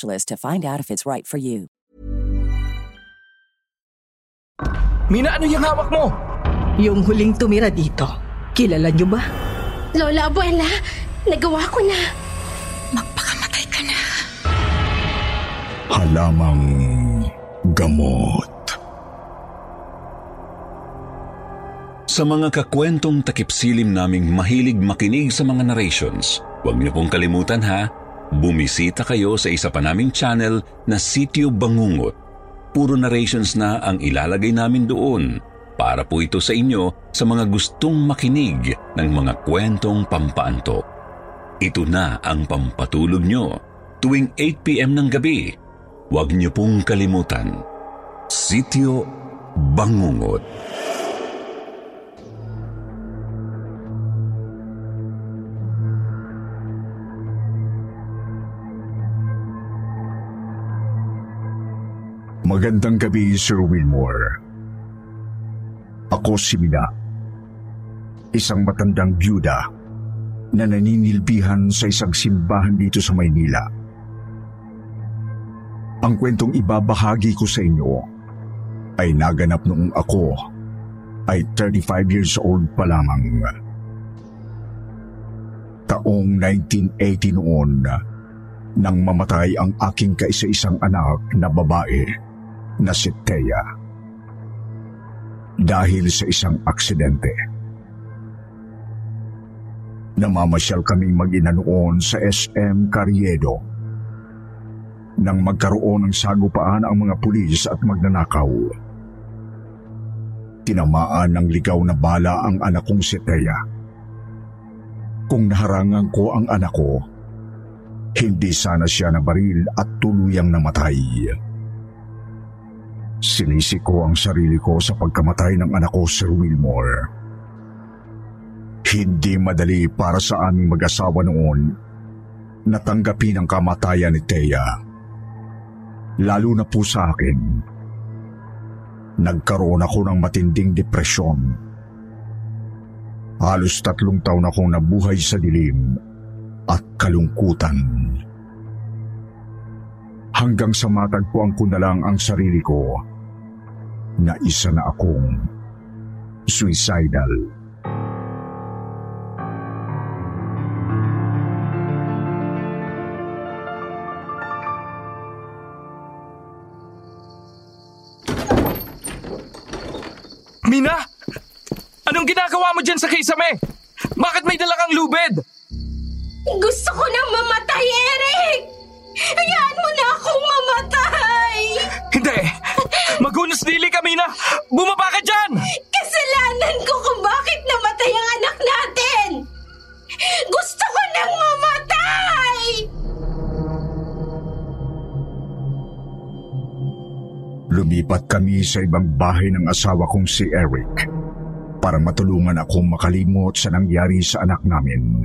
to find out if it's right for you. Mina, ano yung hawak mo? Yung huling tumira dito, kilala niyo ba? Lola Abuela, nagawa ko na. Magpakamatay ka na. Halamang gamot. Sa mga kakwentong takipsilim naming mahilig makinig sa mga narrations, huwag niyo pong kalimutan ha, bumisita kayo sa isa pa naming channel na Sityo Bangungot. Puro narrations na ang ilalagay namin doon para po ito sa inyo sa mga gustong makinig ng mga kwentong pampaantok. Ito na ang pampatulog nyo tuwing 8pm ng gabi. Huwag niyo pong kalimutan. Sityo Bangungot. Magandang gabi, Sir Wilmore. Ako si Mina. Isang matandang byuda na naninilbihan sa isang simbahan dito sa Maynila. Ang kwentong ibabahagi ko sa inyo ay naganap noong ako ay 35 years old pa lamang. Taong 1980 noon nang mamatay ang aking kaisa-isang anak na babae na si Thea. Dahil sa isang aksidente. Namamasyal kaming mag-ina noon sa SM Carriedo. Nang magkaroon ng sagupaan ang mga pulis at magnanakaw. Tinamaan ng ligaw na bala ang anak kong si Thea. Kung naharangan ko ang anak ko, hindi sana siya nabaril at tuluyang namatay. Sinisi ko ang sarili ko sa pagkamatay ng anak ko, Sir Wilmore. Hindi madali para sa aming mag-asawa noon natanggapin ang kamatayan ni Thea. Lalo na po sa akin. Nagkaroon ako ng matinding depresyon. Halos tatlong taon akong nabuhay sa dilim at kalungkutan. Hanggang sa matagpuan ko na lang ang sarili ko na isa na akong suicidal. Mina! Anong ginagawa mo dyan sa kisame? Bakit may dala kang lubid? Gusto ko nang mamatay, Eric! Hayaan Magunos dili ka, Mina! Bumaba ka dyan! Kasalanan ko kung bakit namatay ang anak natin! Gusto ko nang mamatay! Lumipat kami sa ibang bahay ng asawa kong si Eric para matulungan akong makalimot sa nangyari sa anak namin.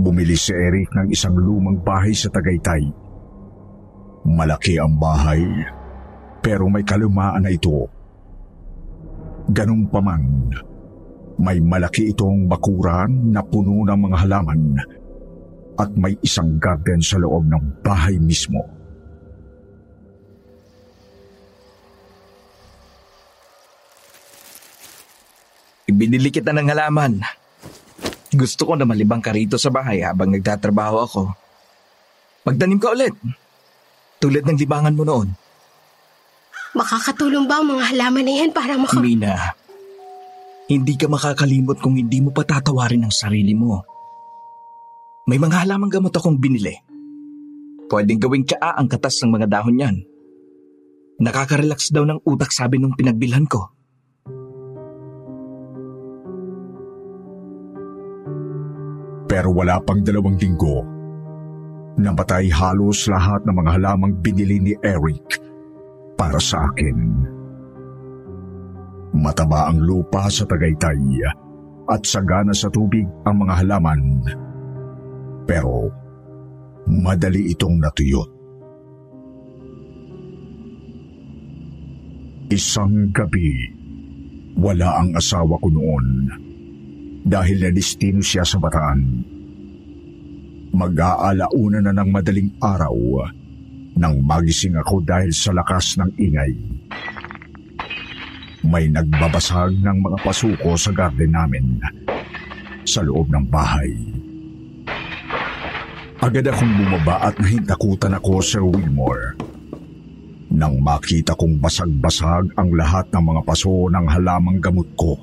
Bumili si Eric ng isang lumang bahay sa Tagaytay. Malaki ang bahay, pero may kalumaan na ito. Ganun pa man, may malaki itong bakuran na puno ng mga halaman at may isang garden sa loob ng bahay mismo. Ibinili kita ng halaman. Gusto ko na malibang ka rito sa bahay habang nagtatrabaho ako. Magtanim ka ulit. Tulad ng libangan mo noon. Makakatulong ba ang mga halaman na yan para maka... Mina, hindi ka makakalimot kung hindi mo patatawarin ang sarili mo. May mga halamang gamot akong binili. Pwedeng gawing tsaa ang katas ng mga dahon niyan. Nakaka-relax daw ng utak sabi nung pinagbilhan ko. Pero wala pang dalawang linggo. Namatay halos lahat ng mga halamang binili ni Eric para sa akin. Mataba ang lupa sa Tagaytay at sagana sa tubig ang mga halaman. Pero madali itong natuyot. Isang gabi, wala ang asawa ko noon dahil nadistino siya sa bataan. Mag-aalauna na ng madaling araw nang magising ako dahil sa lakas ng ingay. May nagbabasag ng mga pasuko sa garden namin sa loob ng bahay. Agad akong bumaba at nahintakutan ako, Sir Wilmore. Nang makita kong basag-basag ang lahat ng mga paso ng halamang gamot ko.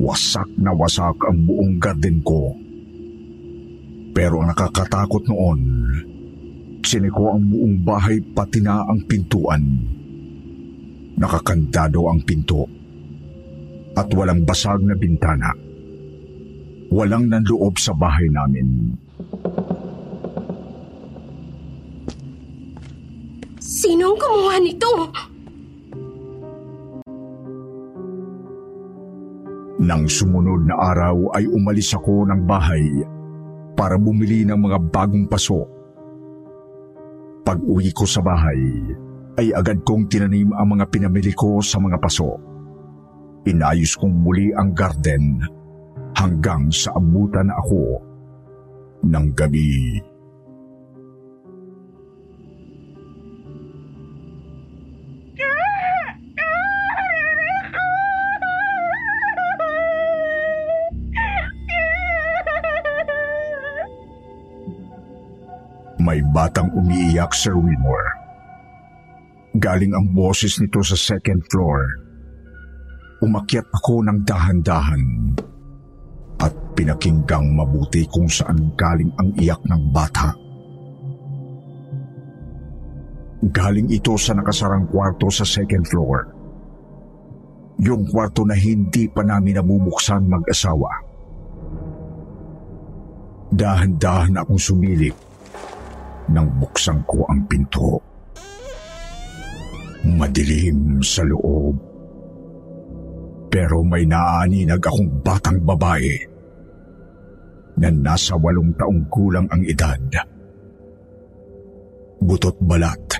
Wasak na wasak ang buong garden ko. Pero ang nakakatakot noon, siniko ang buong bahay pati na ang pintuan. Nakakandado ang pinto. At walang basag na bintana. Walang nanloob sa bahay namin. Sino ang kumuha nito? Nang sumunod na araw ay umalis ako ng bahay para bumili ng mga bagong paso. Pag uwi ko sa bahay, ay agad kong tinanim ang mga pinamili ko sa mga paso. Inayos kong muli ang garden hanggang sa abutan ako ng gabi. May batang umiiyak, Sir Wilmore. Galing ang boses nito sa second floor. Umakyat ako ng dahan-dahan at pinakinggang mabuti kung saan galing ang iyak ng bata. Galing ito sa nakasarang kwarto sa second floor. Yung kwarto na hindi pa namin nabubuksan mag-asawa. Dahan-dahan akong sumilip nang buksan ko ang pinto. Madilim sa loob. Pero may naaninag akong batang babae na nasa walong taong kulang ang edad. Butot balat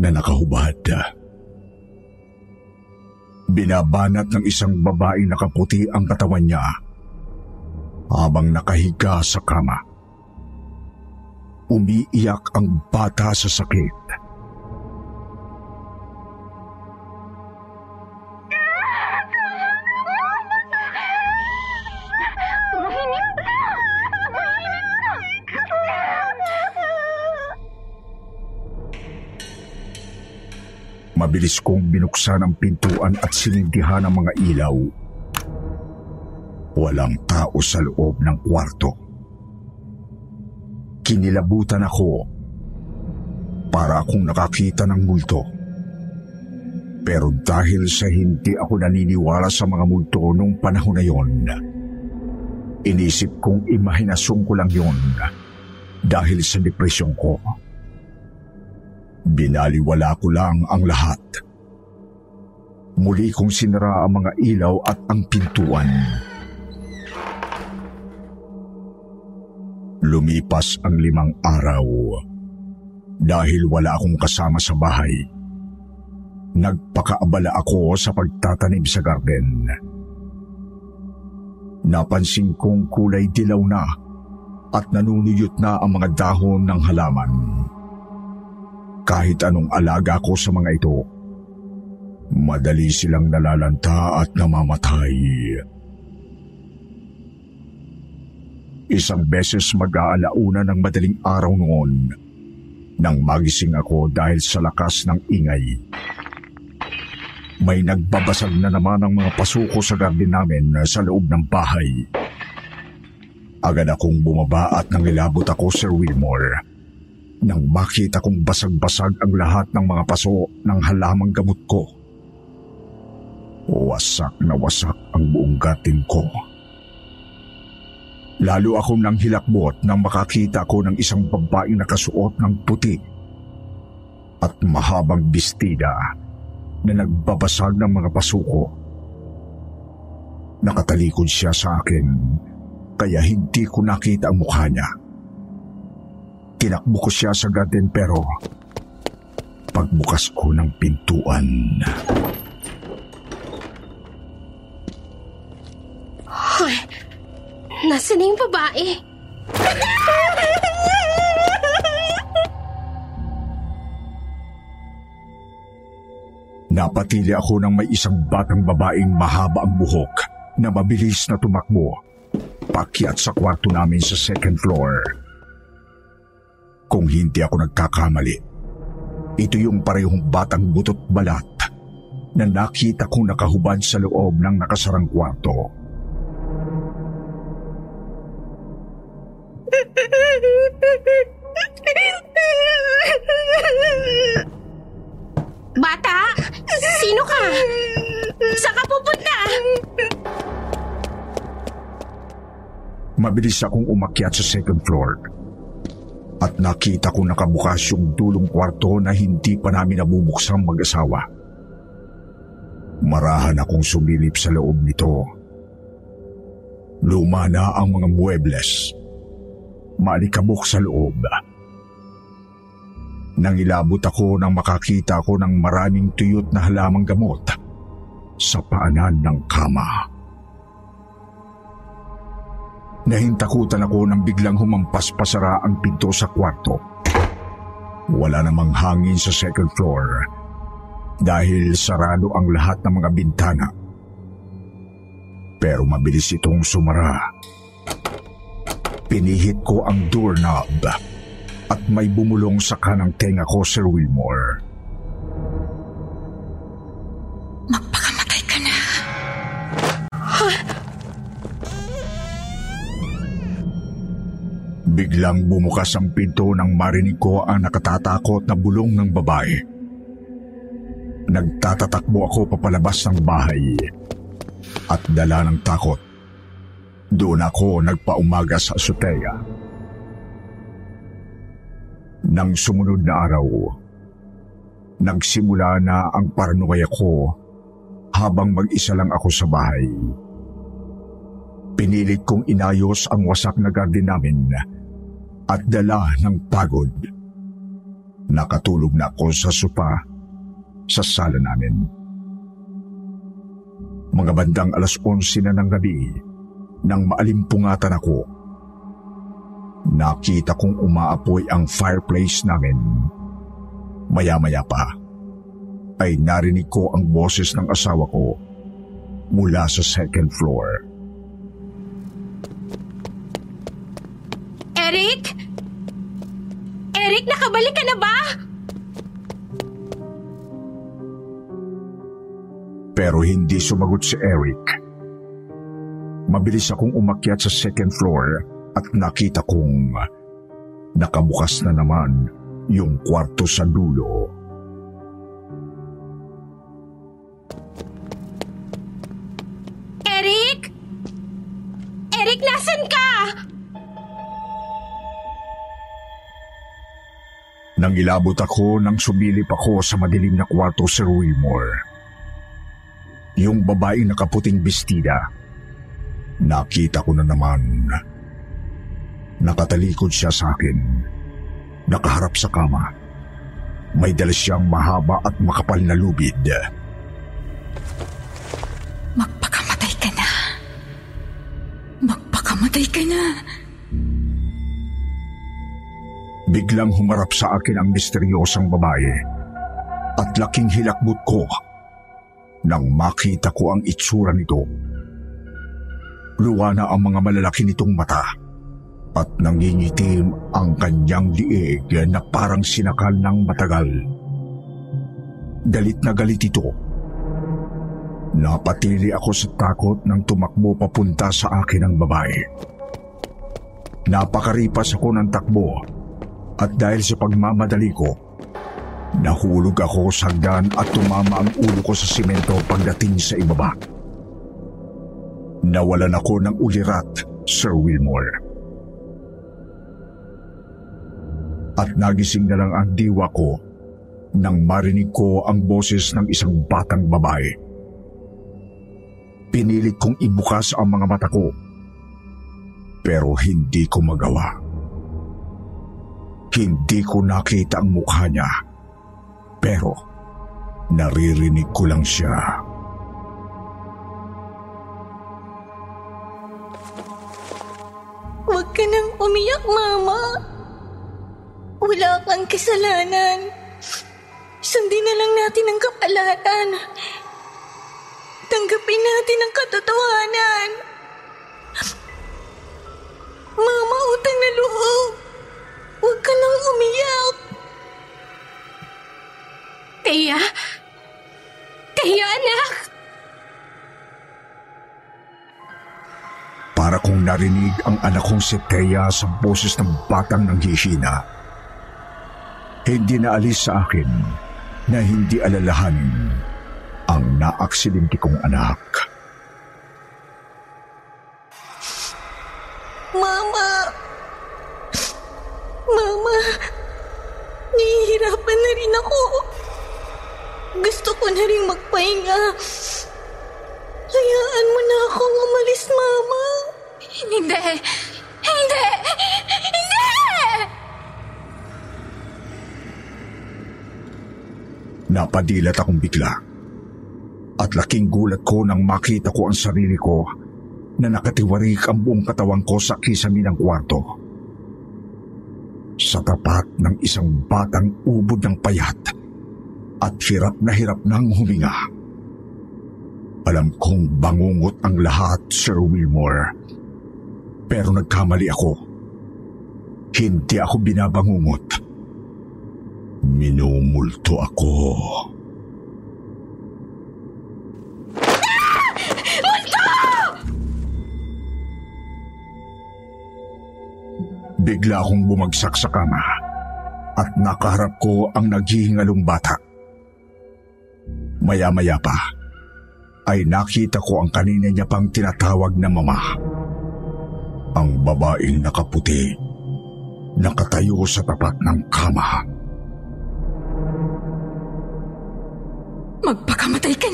na nakahubad. Binabanat ng isang babae nakaputi ang katawan niya habang nakahiga sa kama. Umiiyak ang bata sa sakit. Mabilis kong binuksan ang pintuan at sinindihan ang mga ilaw. Walang tao sa loob ng kwarto. Kinilabutan ako para akong nakakita ng multo. Pero dahil sa hindi ako naniniwala sa mga multo nung panahon na yon, inisip kong imahinasyon ko lang yon dahil sa depresyon ko. Binaliwala ko lang ang lahat. Muli kong sinara ang mga ilaw at ang pintuan. Lumipas ang limang araw. Dahil wala akong kasama sa bahay, nagpakaabala ako sa pagtatanim sa garden. Napansin kong kulay dilaw na at nanunuyot na ang mga dahon ng halaman. Kahit anong alaga ko sa mga ito, madali silang nalalanta at namamatay. Isang beses mag-aalauna ng madaling araw noon Nang magising ako dahil sa lakas ng ingay, may nagbabasag na naman ang mga pasuko sa garden namin sa loob ng bahay. Agad akong bumaba at nangilabot ako, Sir Wilmore. Nang makita kong basag-basag ang lahat ng mga paso ng halamang gamot ko. Wasak na wasak ang buong gatin ko. Lalo akong nang hilakbot nang makakita ko ng isang babaeng nakasuot ng puti at mahabang bestida na nagbabasag ng mga pasuko. Nakatalikod siya sa akin kaya hindi ko nakita ang mukha niya. Tinakbo ko siya sa garden pero pagbukas ko ng pintuan. Hoy, nasa na yung babae? Napatili ako ng may isang batang babaeng mahaba ang buhok na mabilis na tumakbo. Pakyat sa kwarto namin sa second floor. Kung hindi ako nagkakamali, ito yung parehong batang butot balat na nakita kong nakahubad sa loob ng nakasarang kwarto. Bata, sino ka? Saan ka pupunta? Mabilis akong umakyat sa second floor. At nakita ko nakabukas yung dulong kwarto na hindi pa namin nabubuksang mag-asawa. Marahan akong sumilip sa loob nito. Luma na ang mga muebles. Maalikabok sa loob. Nang ilabot ako nang makakita ko ng maraming tuyot na halamang gamot sa paanan ng kama. Nahintakutan ako nang biglang humampas pasara ang pinto sa kwarto. Wala namang hangin sa second floor dahil sarado ang lahat ng mga bintana. Pero mabilis itong sumara. Pinihit ko ang doorknob at may bumulong sa kanang tenga ko, Sir Wilmore. Magpakamatay ka na. Biglang bumukas ang pinto nang marinig ko ang nakatatakot na bulong ng babae. Nagtatatakbo ako papalabas ng bahay at dala ng takot. Doon ako nagpaumaga sa azotea. Nang sumunod na araw, nagsimula na ang paranoia ko habang mag-isa lang ako sa bahay. Pinilit kong inayos ang wasak na garden namin at dala ng pagod. Nakatulog na ako sa sopa sa sala namin. Mga bandang alas 11 na ng gabi nang maalimpungatan ako. Nakita kong umaapoy ang fireplace namin. Maya-maya pa ay narinig ko ang boses ng asawa ko mula sa second floor. Eric? Eric, nakabalik ka na ba? Pero hindi sumagot si Eric. Mabilis akong umakyat sa second floor at nakita kong nakabukas na naman yung kwarto sa dulo. Eric? Eric, nasan ka? Nang ilabot ako nang sumilip ako sa madilim na kwarto Sir Wilmore. Yung babaeng nakaputing bestida. Nakita ko na naman. Nakatalikod siya sa akin. Nakaharap sa kama. May dala siyang mahaba at makapal na lubid. Magpakamatay ka na. Magpakamatay ka na. Biglang humarap sa akin ang misteryosang babae at laking hilakbot ko nang makita ko ang itsura nito. Luwa na ang mga malalaki nitong mata at nangingitim ang kanyang liig na parang sinakal ng matagal. Galit na galit ito. Napatili ako sa takot nang tumakbo papunta sa akin ang babae. Napakaripas ako ng takbo at dahil sa pagmamadali ko, nahulog ako sa hagdan at tumama ang ulo ko sa simento pagdating sa ibaba. Nawalan ako ng ulirat, Sir Wilmore. At nagising na lang ang diwa ko nang marinig ko ang boses ng isang batang babae. Pinilit kong ibukas ang mga mata ko. Pero hindi ko magawa. Hindi ko nakita ang mukha niya. Pero naririnig ko lang siya. Huwag ka nang umiyak, Mama. Wala kang kasalanan. Sundin na lang natin ang kapalaran. Tanggapin natin ang katotohanan. Mama, utang na loob. Huwag ka nang umiyak. Tia? Tia, anak? Para kong narinig ang anak kong si Thea sa boses ng batang nanghihina. Hindi na alis sa akin na hindi alalahanin ang naaksidente kong anak. Napadilat akong bigla. At laking gulat ko nang makita ko ang sarili ko na nakatiwarik ang buong katawan ko sa kisami ng kwarto. Sa tapat ng isang batang ubod ng payat at hirap na hirap nang huminga. Alam kong bangungot ang lahat, Sir Wilmore. Pero nagkamali ako. Hindi ako binabangungot. Minumulto ako. Bigla akong bumagsak sa kama at nakaharap ko ang naghihingalong bata. Maya-maya pa ay nakita ko ang kanina niya pang tinatawag na mama. Ang babaeng nakaputi nakatayo sa tapat ng kama. Magpakamatay ka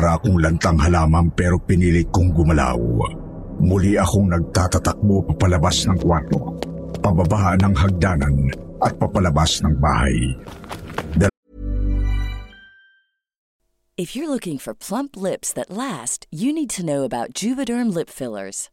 Para akong lantang halaman pero pinilit kong gumalaw. Muli akong nagtatatakbo papalabas ng kwarto, pababa ng hagdanan at papalabas ng bahay. If you're looking for plump lips that last, you need to know about Juvederm lip fillers.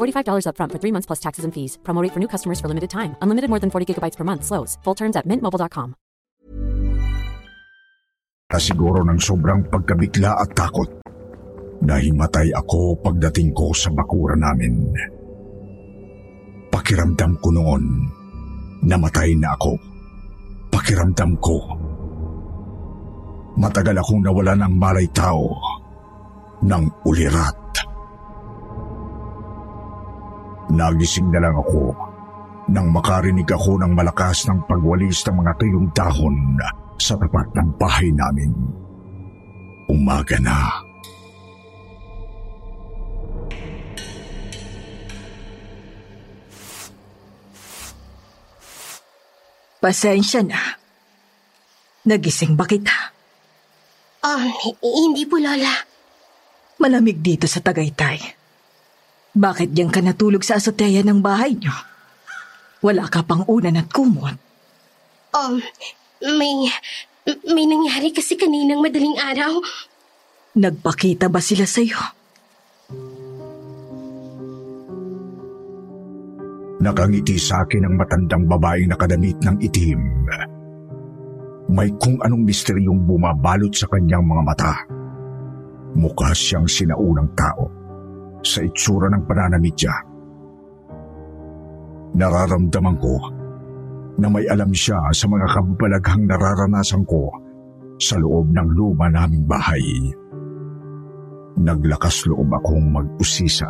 $45 upfront for three months plus taxes and fees. Promo rate for new customers for limited time. Unlimited more than 40 gigabytes per month. Slows. Full terms at mintmobile.com. Siguro ng sobrang pagkabigla at takot. Nahimatay ako pagdating ko sa bakura namin. Pakiramdam ko noon, namatay na ako. Pakiramdam ko. Matagal akong nawala ng malay tao, ng ulirat. Nagising na lang ako nang makarinig ako ng malakas ng pagwalis ng mga tuyong dahon sa tapat ng bahay namin. Umaga na. Pasensya na. Nagising ba kita? Um, hindi po, Lola. Malamig dito sa Tagaytay. Bakit diyan ka natulog sa azotea ng bahay niyo? Wala ka pang unan at kumot. Um, may... May nangyari kasi kaninang madaling araw. Nagpakita ba sila sa'yo? Nakangiti sa akin ang matandang babaeng nakadamit ng itim. May kung anong misteryong bumabalot sa kanyang mga mata. Mukha siyang sinaunang tao sa itsura ng pananamit niya. Nararamdaman ko na may alam siya sa mga kabalaghang nararanasan ko sa loob ng luma naming bahay. Naglakas loob akong mag-usisa.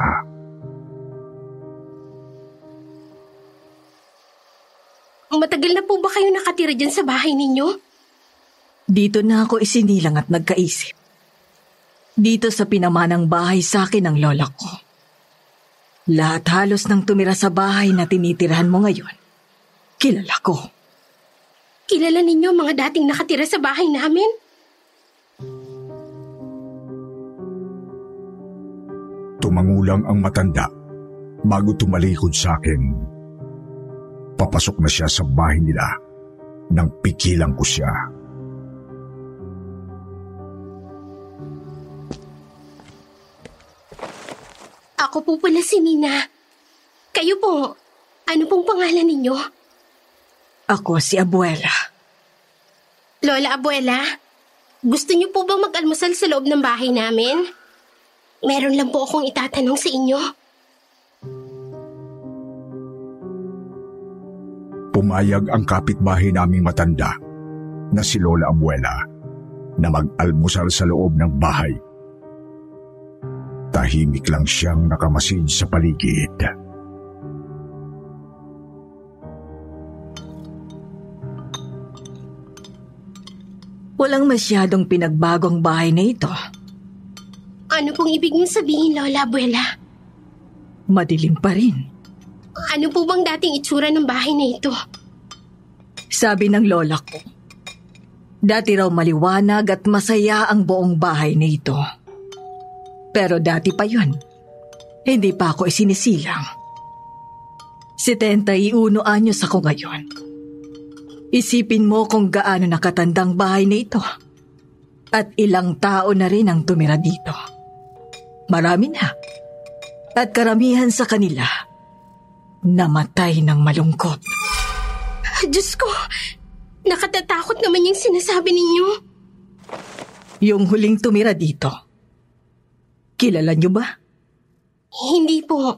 Matagal na po ba kayo nakatira dyan sa bahay ninyo? Dito na ako isinilang at nagkaisip. Dito sa pinamanang bahay sa akin ng lola ko. Lahat halos ng tumira sa bahay na tinitirahan mo ngayon, kilala ko. Kilala ninyo mga dating nakatira sa bahay namin? Tumangulang ang matanda bago tumalikod sa akin. Papasok na siya sa bahay nila nang pigilan ko siya. Ako po pala si Nina. Kayo po, ano pong pangalan ninyo? Ako si Abuela. Lola Abuela, gusto niyo po bang mag-almusal sa loob ng bahay namin? Meron lang po akong itatanong sa inyo. Pumayag ang kapitbahay naming matanda na si Lola Abuela na mag-almusal sa loob ng bahay. Tahimik lang siyang nakamasid sa paligid. Walang masyadong pinagbago ang bahay na ito. Ano pong ibig niyong sabihin, Lola Abuela? Madilim pa rin. Ano po bang dating itsura ng bahay na ito? Sabi ng lola ko, dati raw maliwanag at masaya ang buong bahay na ito. Pero dati pa yun. Hindi pa ako isinisilang. 71 anyos ako ngayon. Isipin mo kung gaano nakatandang bahay na ito. At ilang tao na rin ang tumira dito. Marami na. At karamihan sa kanila, namatay ng malungkot. Diyos ko, nakatatakot naman yung sinasabi ninyo. Yung huling tumira dito. Kilala niyo ba? Hindi po.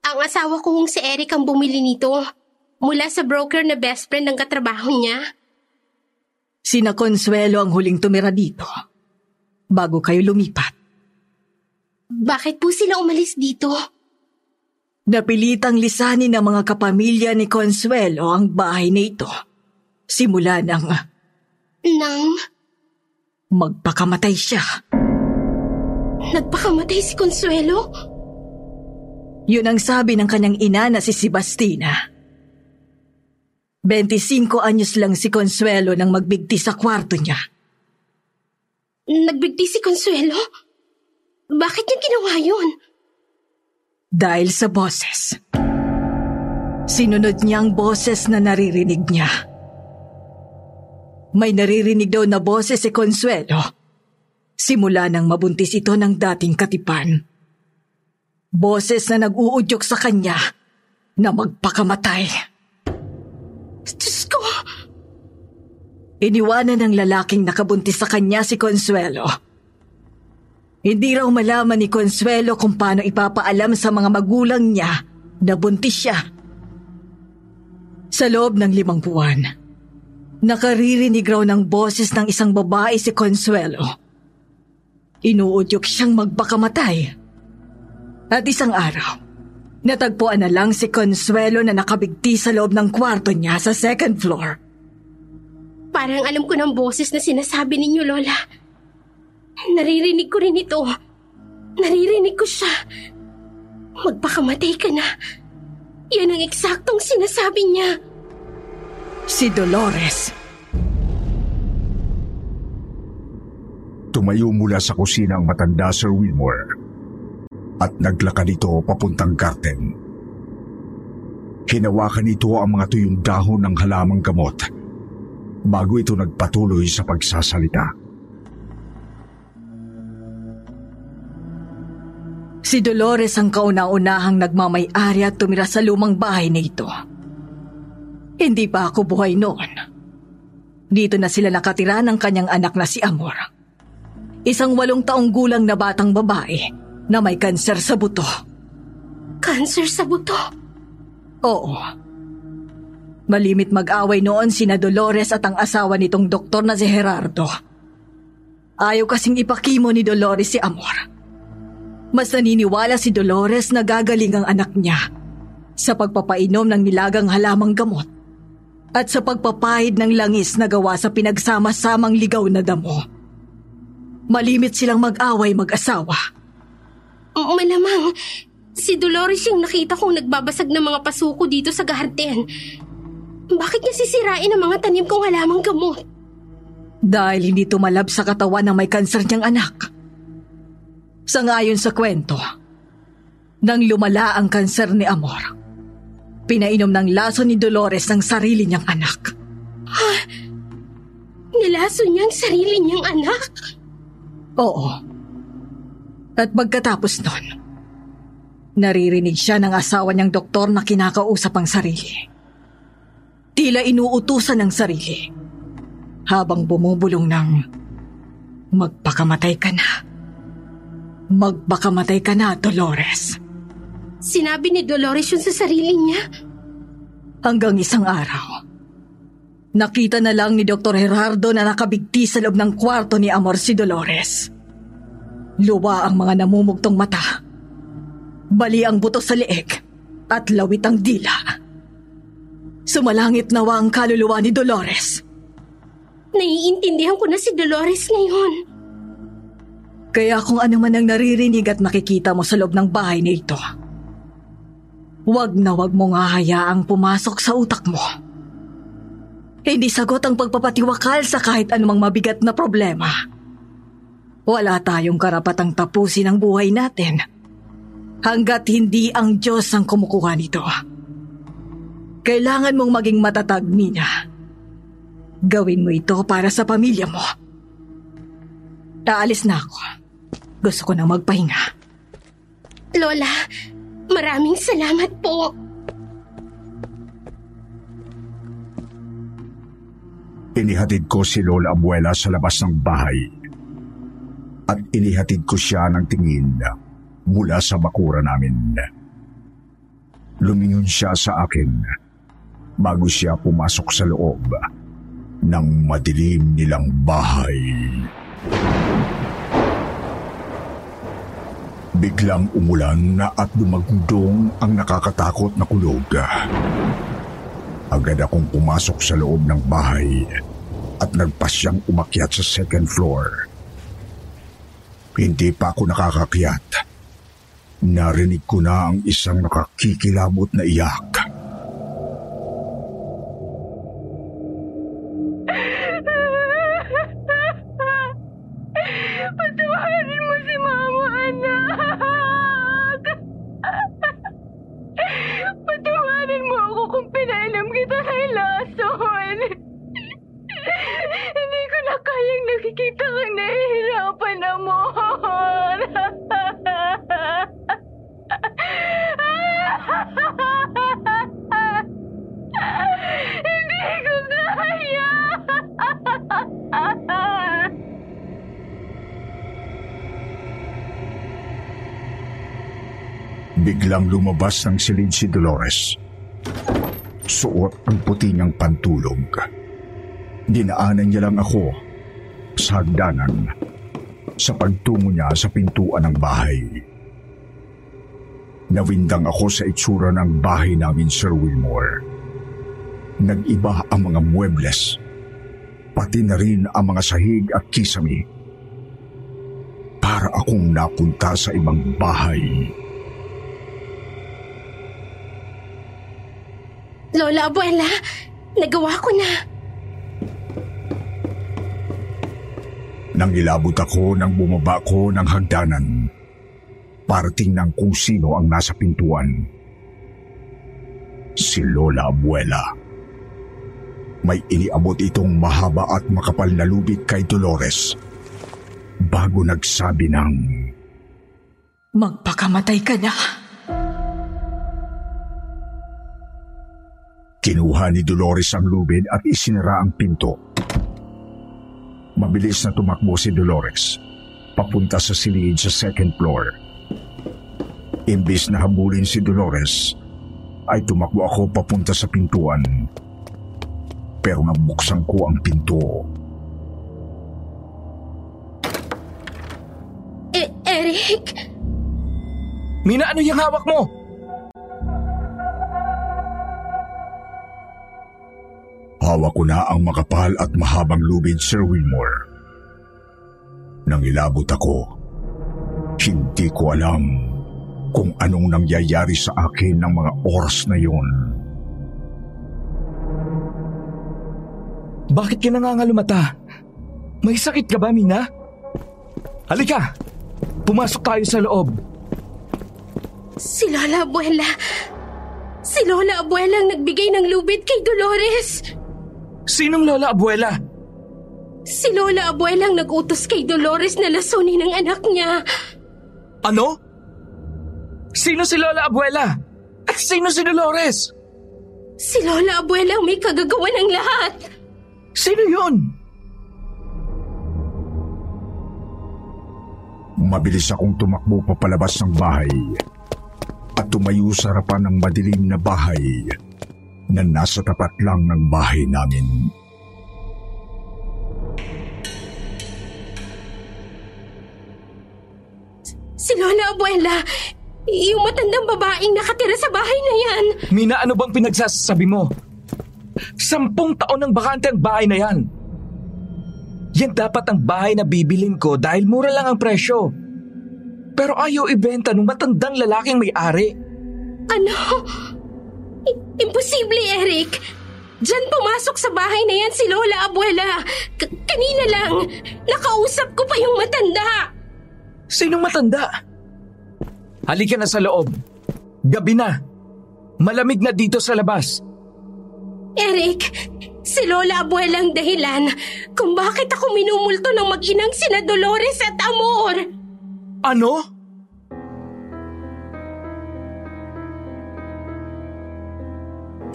Ang asawa ko si Eric ang bumili nito. Mula sa broker na best friend ng katrabaho niya. Sina Consuelo ang huling tumira dito. Bago kayo lumipat. Bakit po sila umalis dito? Napilitang lisanin ng mga kapamilya ni Consuelo ang bahay na ito. Simula nang Nang magpakamatay siya. Nagpakamatay si Consuelo? Yun ang sabi ng kanyang ina na si Sebastina. 25 anyos lang si Consuelo nang magbigti sa kwarto niya. Nagbigti si Consuelo? Bakit niya ginawa yun? Dahil sa boses. Sinunod niya ang boses na naririnig niya. May naririnig daw na boses si Consuelo. Simula nang mabuntis ito ng dating katipan. Boses na nag-uudyok sa kanya na magpakamatay. Diyos ko! Iniwanan ng lalaking nakabuntis sa kanya si Consuelo. Hindi raw malaman ni Consuelo kung paano ipapaalam sa mga magulang niya na buntis siya. Sa loob ng limang buwan, nakaririnig raw ng boses ng isang babae si Consuelo. Inuudyok siyang magpakamatay. At isang araw, natagpuan na lang si Consuelo na nakabigti sa loob ng kwarto niya sa second floor. Parang alam ko ng boses na sinasabi ninyo, Lola. Naririnig ko rin ito. Naririnig ko siya. Magpakamatay ka na. Yan ang eksaktong sinasabi niya. Si Dolores. Tumayo mula sa kusina ang matanda Sir Wilmore at naglakad ito papuntang garden. Hinawakan ito ang mga tuyong dahon ng halamang gamot bago ito nagpatuloy sa pagsasalita. Si Dolores ang kauna-unahang nagmamay-ari at tumira sa lumang bahay na ito. Hindi pa ako buhay noon. Dito na sila nakatira ng kanyang anak na si Amor. Isang walong taong gulang na batang babae na may kanser sa buto. Cancer sa buto. Oo. Malimit mag-away noon sina Dolores at ang asawa nitong doktor na si Gerardo. Ayaw kasing ipakimo ni Dolores si Amor. Mas naniniwala si Dolores na gagaling ang anak niya sa pagpapainom ng nilagang halamang gamot at sa pagpapahid ng langis na gawa sa pinagsama-samang ligaw na damo. Malimit silang mag-away mag-asawa. Malamang, si Dolores yung nakita kong nagbabasag ng mga pasuko dito sa garden. Bakit niya sisirain ang mga tanim kong halamang gamot? Dahil hindi tumalab sa katawan ng may kanser niyang anak. Sangayon sa kwento, nang lumala ang kanser ni Amor, pinainom ng laso ni Dolores ng sarili niyang anak. Ha? Nilaso niya ang sarili niyang anak? Oo. At pagkatapos nun, naririnig siya ng asawa niyang doktor na kinakausap ang sarili. Tila inuutusan ng sarili habang bumubulong ng magpakamatay ka na. Magpakamatay ka na, Dolores. Sinabi ni Dolores yun sa sarili niya? Hanggang isang araw, nakita na lang ni Dr. Gerardo na nakabigti sa loob ng kwarto ni Amor si Dolores. Luwa ang mga namumugtong mata. Bali ang buto sa leeg at lawit ang dila. Sumalangit nawa ang kaluluwa ni Dolores. Naiintindihan ko na si Dolores ngayon. Kaya kung ano man ang naririnig at makikita mo sa loob ng bahay na ito, huwag na huwag mong hahayaang pumasok sa utak mo. Hindi sagot ang pagpapatiwakal sa kahit anumang mabigat na problema. Wala tayong karapatang tapusin ang buhay natin hanggat hindi ang Diyos ang kumukuha nito. Kailangan mong maging matatag, Mina. Gawin mo ito para sa pamilya mo. Taalis na ako. Gusto ko nang magpahinga. Lola, maraming salamat po. Inihatid ko si Lola Abuela sa labas ng bahay. At inihatid ko siya ng tingin mula sa bakura namin. Lumingon siya sa akin bago siya pumasok sa loob ng madilim nilang bahay. Biglang umulan na at dumagdong ang nakakatakot na kulog. Agad akong pumasok sa loob ng bahay at nagpasyang umakyat sa second floor. Hindi pa ako nakakakyat. Narinig ko na ang isang nakakikilabot na iyak. Biglang lumabas ng silid si Dolores. Suot ang puti niyang pantulog. Dinaanan niya lang ako sa hagdanan sa pagtungo niya sa pintuan ng bahay. Nawindang ako sa itsura ng bahay namin, Sir Wilmore. Nag-iba ang mga muebles, pati na rin ang mga sahig at kisame. Para akong napunta sa ibang bahay. Lola Abuela, nagawa ko na. Nang ilabot ako nang bumaba ko ng hagdanan, para tingnan kung sino ang nasa pintuan. Si Lola Abuela. May iniabot itong mahaba at makapal na lubid kay Dolores bago nagsabi ng Magpakamatay ka na. Kinuha ni Dolores ang lubid at isinara ang pinto. Mabilis na tumakbo si Dolores, papunta sa silid sa second floor. Imbis na habulin si Dolores, ay tumakbo ako papunta sa pintuan. Pero nabuksan ko ang pinto. Eh, Eric, Mina, ano yung hawak mo? Hawak ko na ang makapal at mahabang lubid, Sir Wilmore. Nang ilabot ako, hindi ko alam kung anong nangyayari sa akin ng mga oras na yon. Bakit ka nangangalumata? May sakit ka ba, Mina? Halika! Pumasok tayo sa loob. si Lola Abuela. Si Lola Abuela ang nagbigay ng lubid kay Dolores. Sinong lola abuela? Si Lola Abuela ang nagutos kay Dolores na lasunin ng anak niya. Ano? Sino si lola abuela? At sino si Dolores? Si Lola Abuela ang may kagagawa ng lahat. Sino yun? Mabilis akong tumakbo papalabas ng bahay at tumayo sa harapan ng madilim na bahay na nasa tapat lang ng bahay namin. Si Lola Abuela, yung matandang babaeng nakatira sa bahay na yan. Mina, ano bang pinagsasabi mo? Sampung taon ng bakante ang bahay na yan. Yan dapat ang bahay na bibilin ko dahil mura lang ang presyo. Pero ayaw ibenta ng matandang lalaking may-ari. Ano? I- imposible, Eric. Diyan pumasok sa bahay na yan si Lola Abuela. K- kanina lang, nakausap ko pa yung matanda. Sinong matanda? Halika na sa loob. Gabi na. Malamig na dito sa labas. Eric, si Lola Abuela ang dahilan kung bakit ako minumulto ng mag-inang sina Dolores at Amor. Ano?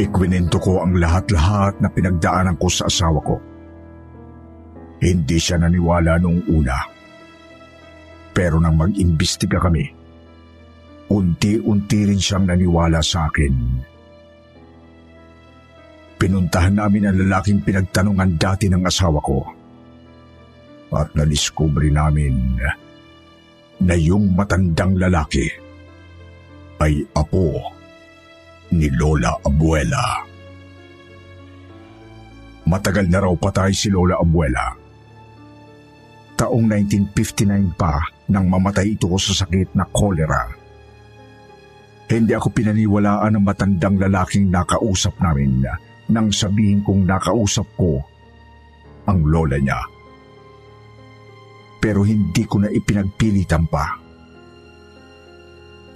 Ikwinento ko ang lahat-lahat na pinagdaanan ko sa asawa ko. Hindi siya naniwala noong una. Pero nang mag-imbestiga kami, unti-unti rin siyang naniwala sa akin. Pinuntahan namin ang lalaking pinagtanungan dati ng asawa ko. At nadiskubre namin na yung matandang lalaki ay apo ni Lola Abuela. Matagal na raw patay si Lola Abuela. Taong 1959 pa nang mamatay ito sa sakit na kolera. Hindi ako pinaniwalaan ng matandang lalaking nakausap namin nang sabihin kong nakausap ko ang lola niya. Pero hindi ko na ipinagpilitan pa.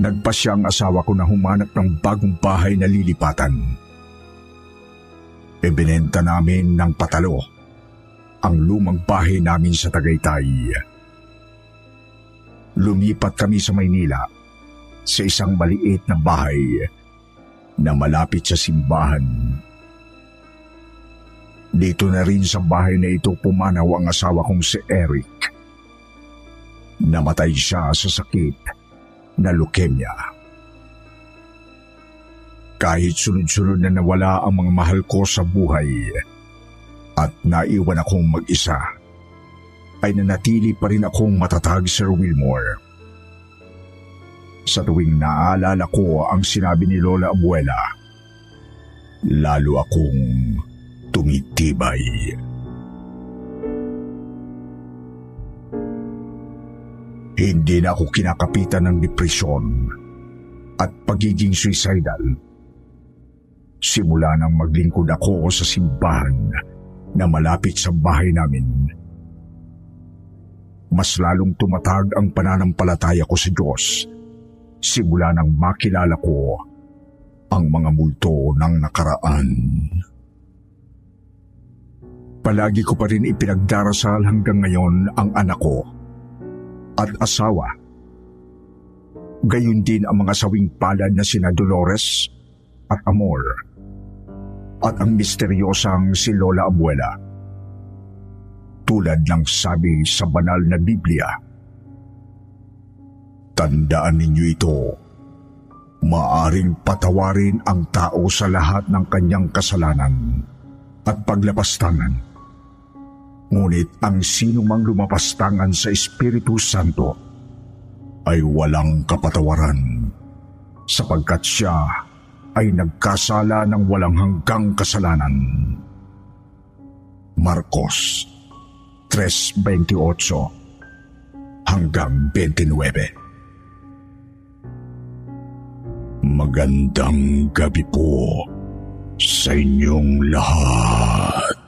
Nagpasya ang asawa ko na humanap ng bagong bahay na lilipatan. Ibinenta namin ng patalo ang lumang bahay namin sa Tagaytay. Lumipat kami sa Maynila sa isang maliit na bahay na malapit sa simbahan. Dito na rin sa bahay na ito pumanaw ang asawa kong si Eric. Namatay siya sa sakit na leukemia. Kahit sunod-sunod na nawala ang mga mahal ko sa buhay at naiwan akong mag-isa, ay nanatili pa rin akong matatag, Sir Wilmore. Sa tuwing naalala ko ang sinabi ni Lola Abuela, lalo akong tumitibay. Hindi na ako kinakapitan ng depresyon at pagiging suicidal. Simula nang maglingkod ako sa simbahan na malapit sa bahay namin. Mas lalong tumatag ang pananampalataya ko sa Diyos simula nang makilala ko ang mga multo ng nakaraan. Palagi ko pa rin ipinagdarasal hanggang ngayon ang anak ko at asawa. Gayun din ang mga sawing palad na sina Dolores at Amor at ang misteryosang si Lola Abuela. Tulad ng sabi sa banal na Biblia, Tandaan ninyo ito, maaring patawarin ang tao sa lahat ng kanyang kasalanan at paglapastangan. Ngunit ang sino mang lumapastangan sa Espiritu Santo ay walang kapatawaran sapagkat siya ay nagkasala ng walang hanggang kasalanan. Marcos 3.28 hanggang 29 Magandang gabi po sa inyong lahat.